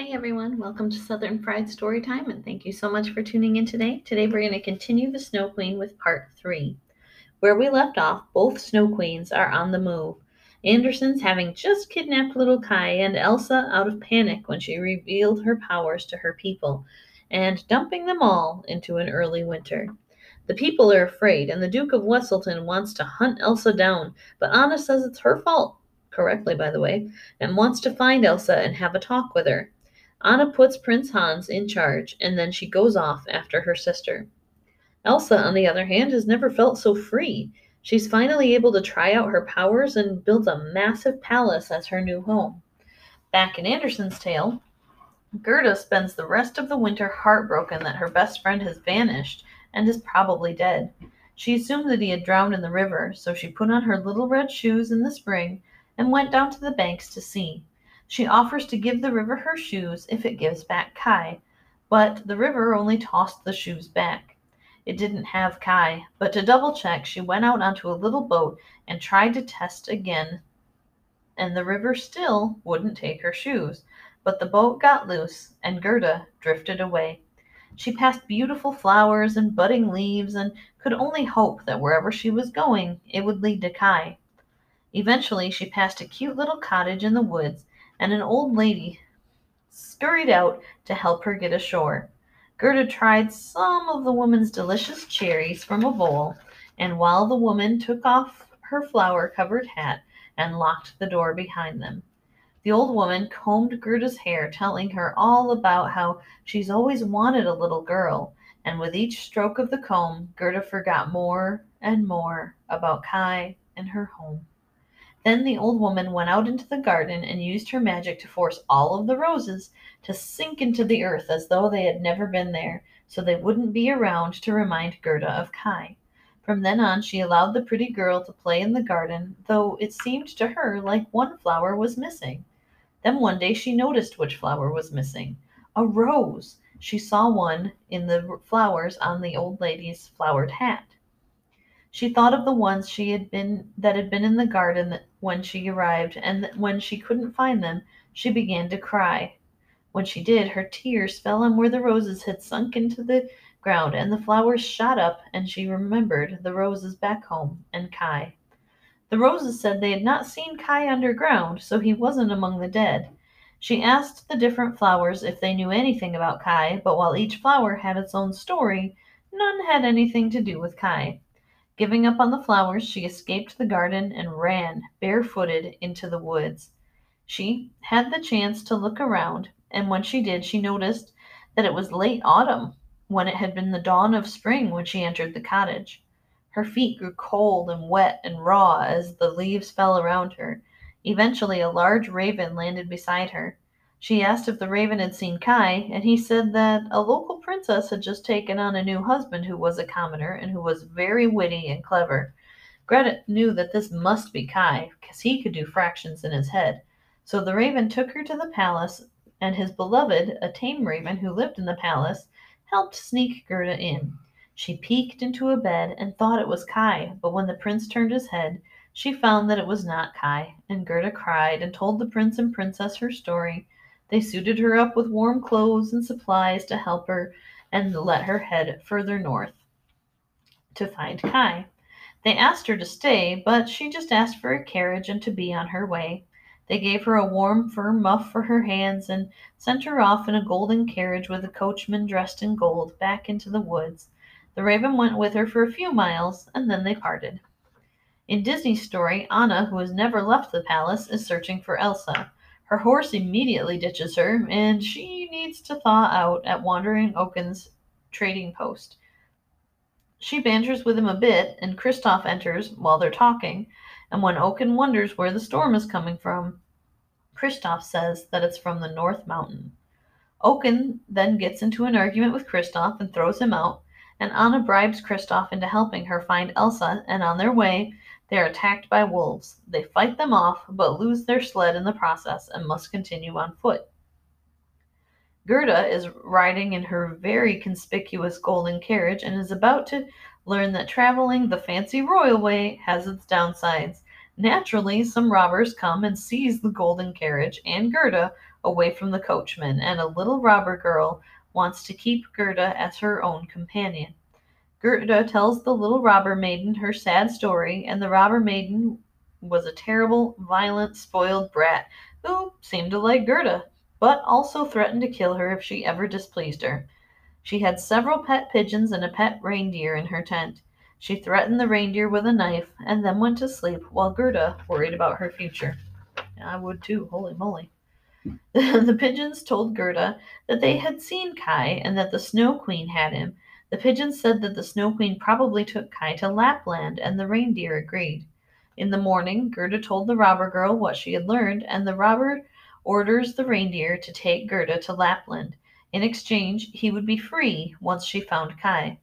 Hey everyone, welcome to Southern Fried Storytime, and thank you so much for tuning in today. Today we're going to continue the Snow Queen with part three. Where we left off, both Snow Queens are on the move. Andersen's having just kidnapped little Kai and Elsa out of panic when she revealed her powers to her people, and dumping them all into an early winter. The people are afraid, and the Duke of Weselton wants to hunt Elsa down, but Anna says it's her fault, correctly by the way, and wants to find Elsa and have a talk with her. Anna puts Prince Hans in charge, and then she goes off after her sister. Elsa, on the other hand, has never felt so free. She's finally able to try out her powers and builds a massive palace as her new home. Back in Andersen's tale, Gerda spends the rest of the winter heartbroken that her best friend has vanished and is probably dead. She assumed that he had drowned in the river, so she put on her little red shoes in the spring and went down to the banks to see. She offers to give the river her shoes if it gives back Kai, but the river only tossed the shoes back. It didn't have Kai, but to double check, she went out onto a little boat and tried to test again, and the river still wouldn't take her shoes. But the boat got loose, and Gerda drifted away. She passed beautiful flowers and budding leaves, and could only hope that wherever she was going, it would lead to Kai. Eventually, she passed a cute little cottage in the woods, and an old lady scurried out to help her get ashore. Gerda tried some of the woman's delicious cherries from a bowl, and while the woman took off her flower covered hat and locked the door behind them. The old woman combed Gerda's hair, telling her all about how she's always wanted a little girl, and with each stroke of the comb, Gerda forgot more and more about Kai and her home. Then the old woman went out into the garden and used her magic to force all of the roses to sink into the earth as though they had never been there, so they wouldn't be around to remind Gerda of Kai. From then on, she allowed the pretty girl to play in the garden, though it seemed to her like one flower was missing. Then one day she noticed which flower was missing a rose. She saw one in the flowers on the old lady's flowered hat. She thought of the ones she had been that had been in the garden when she arrived, and when she couldn't find them, she began to cry. When she did, her tears fell on where the roses had sunk into the ground, and the flowers shot up, and she remembered the roses back home and Kai. The roses said they had not seen Kai underground, so he wasn't among the dead. She asked the different flowers if they knew anything about Kai, but while each flower had its own story, none had anything to do with Kai. Giving up on the flowers, she escaped the garden and ran, barefooted, into the woods. She had the chance to look around, and when she did, she noticed that it was late autumn, when it had been the dawn of spring when she entered the cottage. Her feet grew cold and wet and raw as the leaves fell around her. Eventually, a large raven landed beside her. She asked if the raven had seen Kai, and he said that a local princess had just taken on a new husband who was a commoner and who was very witty and clever. Gerda knew that this must be Kai, because he could do fractions in his head. So the raven took her to the palace, and his beloved, a tame raven who lived in the palace, helped sneak Gerda in. She peeked into a bed and thought it was Kai, but when the prince turned his head, she found that it was not Kai, and Gerda cried and told the prince and princess her story. They suited her up with warm clothes and supplies to help her and let her head further north to find Kai. They asked her to stay, but she just asked for a carriage and to be on her way. They gave her a warm fur muff for her hands and sent her off in a golden carriage with a coachman dressed in gold back into the woods. The raven went with her for a few miles and then they parted. In Disney's story, Anna, who has never left the palace, is searching for Elsa. Her horse immediately ditches her, and she needs to thaw out at Wandering Oaken's trading post. She banters with him a bit, and Kristoff enters while they're talking, and when Oaken wonders where the storm is coming from, Kristoff says that it's from the North Mountain. Oaken then gets into an argument with Kristoff and throws him out, and Anna bribes Kristoff into helping her find Elsa, and on their way, they are attacked by wolves. They fight them off, but lose their sled in the process and must continue on foot. Gerda is riding in her very conspicuous golden carriage and is about to learn that traveling the fancy royal way has its downsides. Naturally, some robbers come and seize the golden carriage and Gerda away from the coachman, and a little robber girl wants to keep Gerda as her own companion. Gerda tells the little robber maiden her sad story, and the robber maiden was a terrible, violent, spoiled brat who seemed to like Gerda, but also threatened to kill her if she ever displeased her. She had several pet pigeons and a pet reindeer in her tent. She threatened the reindeer with a knife and then went to sleep while Gerda worried about her future. I would too, holy moly. the pigeons told Gerda that they had seen Kai and that the Snow Queen had him, the pigeons said that the Snow Queen probably took Kai to Lapland, and the reindeer agreed. In the morning, Gerda told the robber girl what she had learned, and the robber orders the reindeer to take Gerda to Lapland. In exchange, he would be free once she found Kai.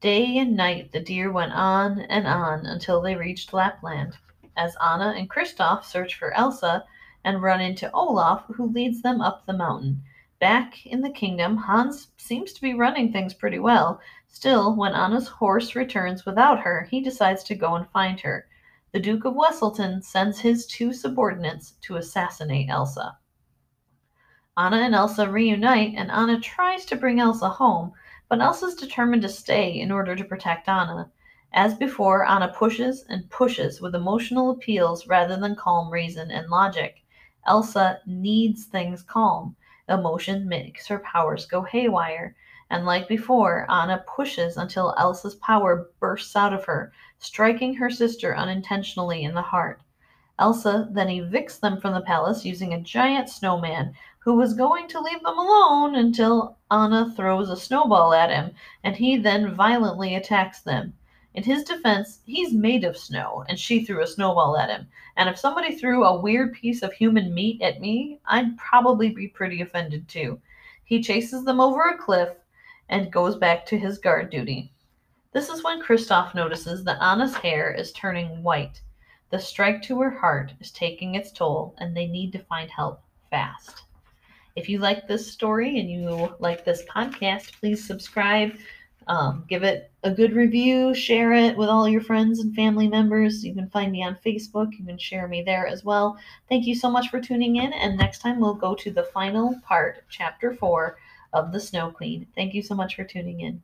Day and night the deer went on and on until they reached Lapland. As Anna and Kristoff search for Elsa and run into Olaf, who leads them up the mountain. Back in the kingdom, Hans seems to be running things pretty well. Still, when Anna's horse returns without her, he decides to go and find her. The Duke of Weselton sends his two subordinates to assassinate Elsa. Anna and Elsa reunite, and Anna tries to bring Elsa home, but Elsa's determined to stay in order to protect Anna. As before, Anna pushes and pushes with emotional appeals rather than calm reason and logic. Elsa needs things calm. Emotion makes her powers go haywire, and like before, Anna pushes until Elsa's power bursts out of her, striking her sister unintentionally in the heart. Elsa then evicts them from the palace using a giant snowman who was going to leave them alone until Anna throws a snowball at him, and he then violently attacks them. In his defense, he's made of snow, and she threw a snowball at him. And if somebody threw a weird piece of human meat at me, I'd probably be pretty offended too. He chases them over a cliff and goes back to his guard duty. This is when Kristoff notices that Anna's hair is turning white. The strike to her heart is taking its toll, and they need to find help fast. If you like this story and you like this podcast, please subscribe um, give it a good review, share it with all your friends and family members. You can find me on Facebook. You can share me there as well. Thank you so much for tuning in. And next time we'll go to the final part, chapter four of The Snow Queen. Thank you so much for tuning in.